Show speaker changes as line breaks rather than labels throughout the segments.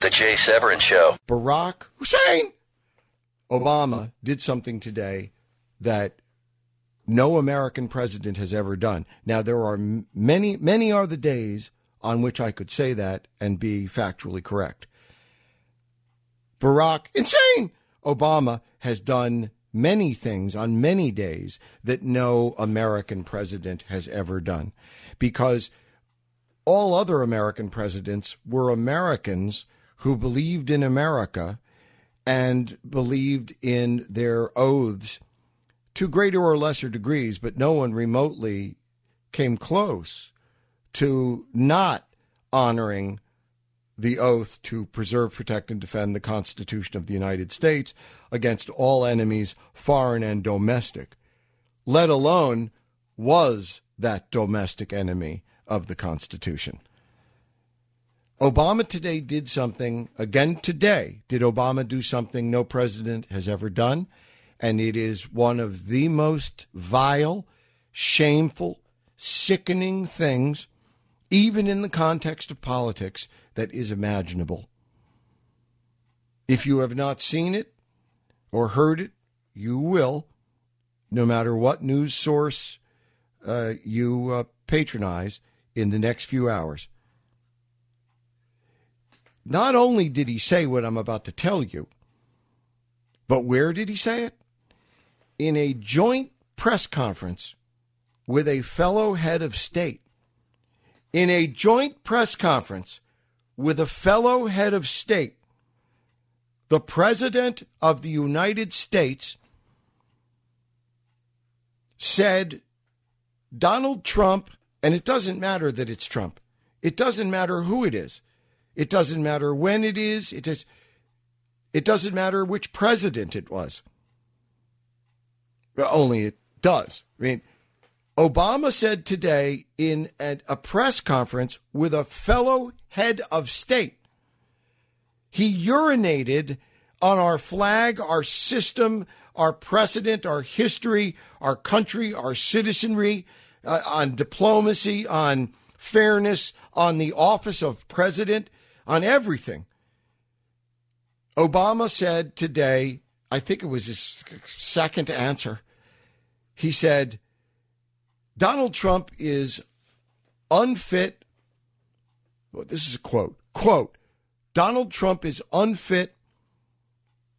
The Jay Severin Show.
Barack Hussein Obama did something today that no American president has ever done. Now, there are many, many are the days on which I could say that and be factually correct. Barack, insane! Obama has done many things on many days that no American president has ever done because all other American presidents were Americans who believed in America and believed in their oaths to greater or lesser degrees, but no one remotely came close to not honoring the oath to preserve, protect, and defend the Constitution of the United States against all enemies, foreign and domestic, let alone was that domestic enemy of the Constitution. Obama today did something, again today, did Obama do something no president has ever done? And it is one of the most vile, shameful, sickening things, even in the context of politics, that is imaginable. If you have not seen it or heard it, you will, no matter what news source uh, you uh, patronize in the next few hours. Not only did he say what I'm about to tell you, but where did he say it? In a joint press conference with a fellow head of state. In a joint press conference with a fellow head of state, the President of the United States said Donald Trump, and it doesn't matter that it's Trump, it doesn't matter who it is. It doesn't matter when it is. It is. It doesn't matter which president it was. Only it does. I mean, Obama said today in a, a press conference with a fellow head of state, he urinated on our flag, our system, our precedent, our history, our country, our citizenry, uh, on diplomacy, on fairness, on the office of president on everything. Obama said today, I think it was his second answer, he said, Donald Trump is unfit. Well, this is a quote. Quote, Donald Trump is unfit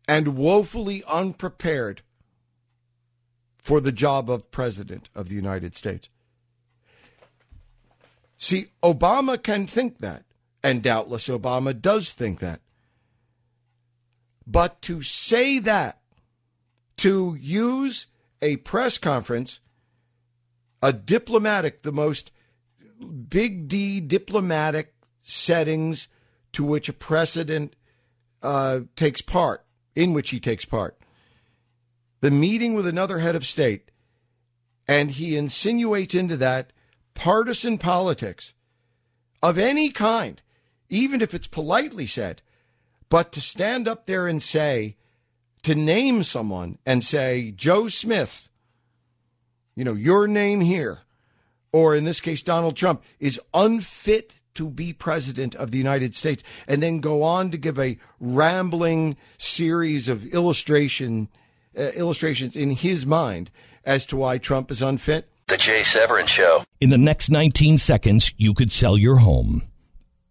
and woefully unprepared for the job of president of the United States. See, Obama can think that. And doubtless Obama does think that. But to say that, to use a press conference, a diplomatic, the most big D diplomatic settings to which a president uh, takes part, in which he takes part, the meeting with another head of state, and he insinuates into that partisan politics of any kind even if it's politely said. But to stand up there and say, to name someone and say, Joe Smith, you know, your name here, or in this case, Donald Trump, is unfit to be president of the United States, and then go on to give a rambling series of illustration uh, illustrations in his mind as to why Trump is unfit.
The Jay Severin Show.
In the next 19 seconds, you could sell your home